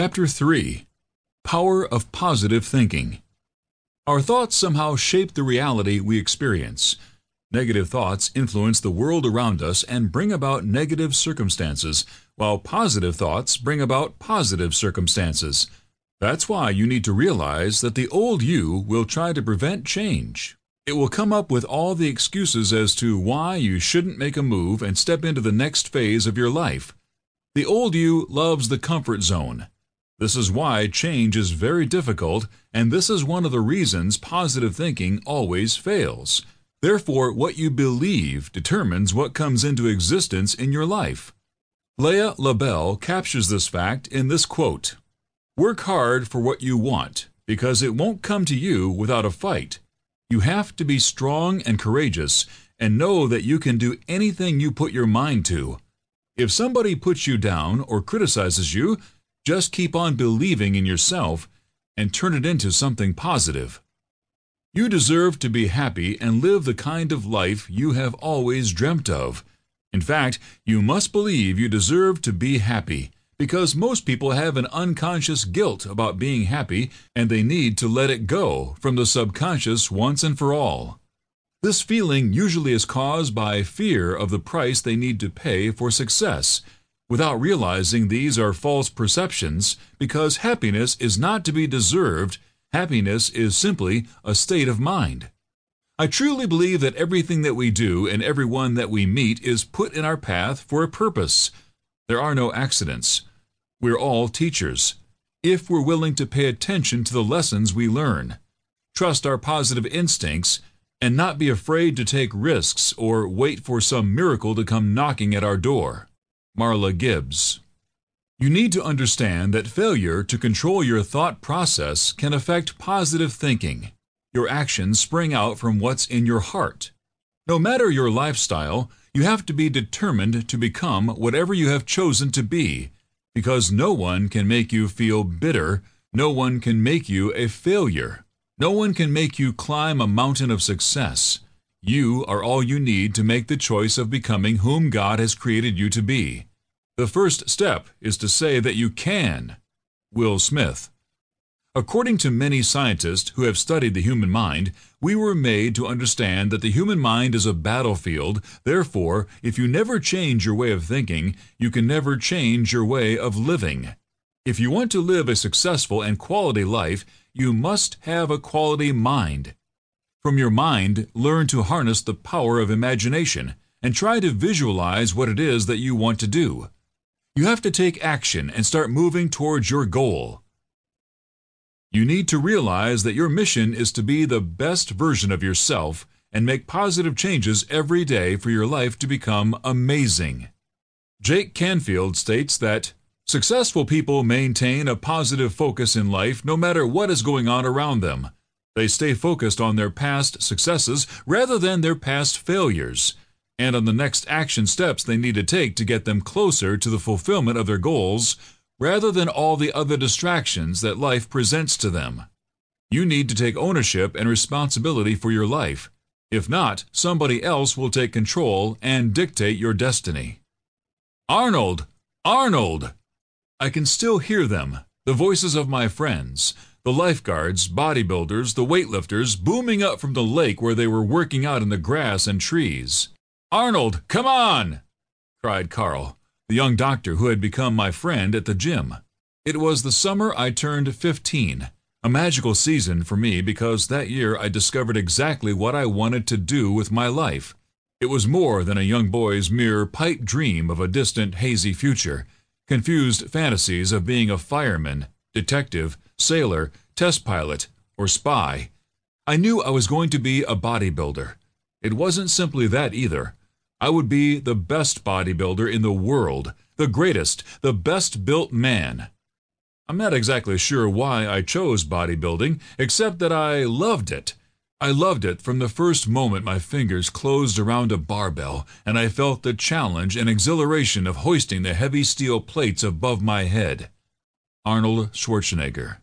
Chapter 3 Power of Positive Thinking Our thoughts somehow shape the reality we experience. Negative thoughts influence the world around us and bring about negative circumstances, while positive thoughts bring about positive circumstances. That's why you need to realize that the old you will try to prevent change. It will come up with all the excuses as to why you shouldn't make a move and step into the next phase of your life. The old you loves the comfort zone. This is why change is very difficult, and this is one of the reasons positive thinking always fails. Therefore, what you believe determines what comes into existence in your life. Leah LaBelle captures this fact in this quote Work hard for what you want, because it won't come to you without a fight. You have to be strong and courageous and know that you can do anything you put your mind to. If somebody puts you down or criticizes you, just keep on believing in yourself and turn it into something positive. You deserve to be happy and live the kind of life you have always dreamt of. In fact, you must believe you deserve to be happy, because most people have an unconscious guilt about being happy and they need to let it go from the subconscious once and for all. This feeling usually is caused by fear of the price they need to pay for success, without realizing these are false perceptions because happiness is not to be deserved, happiness is simply a state of mind. I truly believe that everything that we do and everyone that we meet is put in our path for a purpose. There are no accidents. We're all teachers, if we're willing to pay attention to the lessons we learn. Trust our positive instincts and not be afraid to take risks or wait for some miracle to come knocking at our door. Marla Gibbs. You need to understand that failure to control your thought process can affect positive thinking. Your actions spring out from what's in your heart. No matter your lifestyle, you have to be determined to become whatever you have chosen to be, because no one can make you feel bitter, no one can make you a failure. No one can make you climb a mountain of success. You are all you need to make the choice of becoming whom God has created you to be. The first step is to say that you can. Will Smith. According to many scientists who have studied the human mind, we were made to understand that the human mind is a battlefield. Therefore, if you never change your way of thinking, you can never change your way of living. If you want to live a successful and quality life, you must have a quality mind. From your mind, learn to harness the power of imagination and try to visualize what it is that you want to do. You have to take action and start moving towards your goal. You need to realize that your mission is to be the best version of yourself and make positive changes every day for your life to become amazing. Jake Canfield states that Successful people maintain a positive focus in life no matter what is going on around them. They stay focused on their past successes rather than their past failures, and on the next action steps they need to take to get them closer to the fulfillment of their goals rather than all the other distractions that life presents to them. You need to take ownership and responsibility for your life. If not, somebody else will take control and dictate your destiny. Arnold! Arnold! I can still hear them, the voices of my friends, the lifeguards, bodybuilders, the weightlifters, booming up from the lake where they were working out in the grass and trees. Arnold, come on! cried Carl, the young doctor who had become my friend at the gym. It was the summer I turned 15, a magical season for me because that year I discovered exactly what I wanted to do with my life. It was more than a young boy's mere pipe dream of a distant, hazy future confused fantasies of being a fireman, detective, sailor, test pilot, or spy. I knew I was going to be a bodybuilder. It wasn't simply that either. I would be the best bodybuilder in the world, the greatest, the best built man. I'm not exactly sure why I chose bodybuilding, except that I loved it. I loved it from the first moment my fingers closed around a barbell and I felt the challenge and exhilaration of hoisting the heavy steel plates above my head. Arnold Schwarzenegger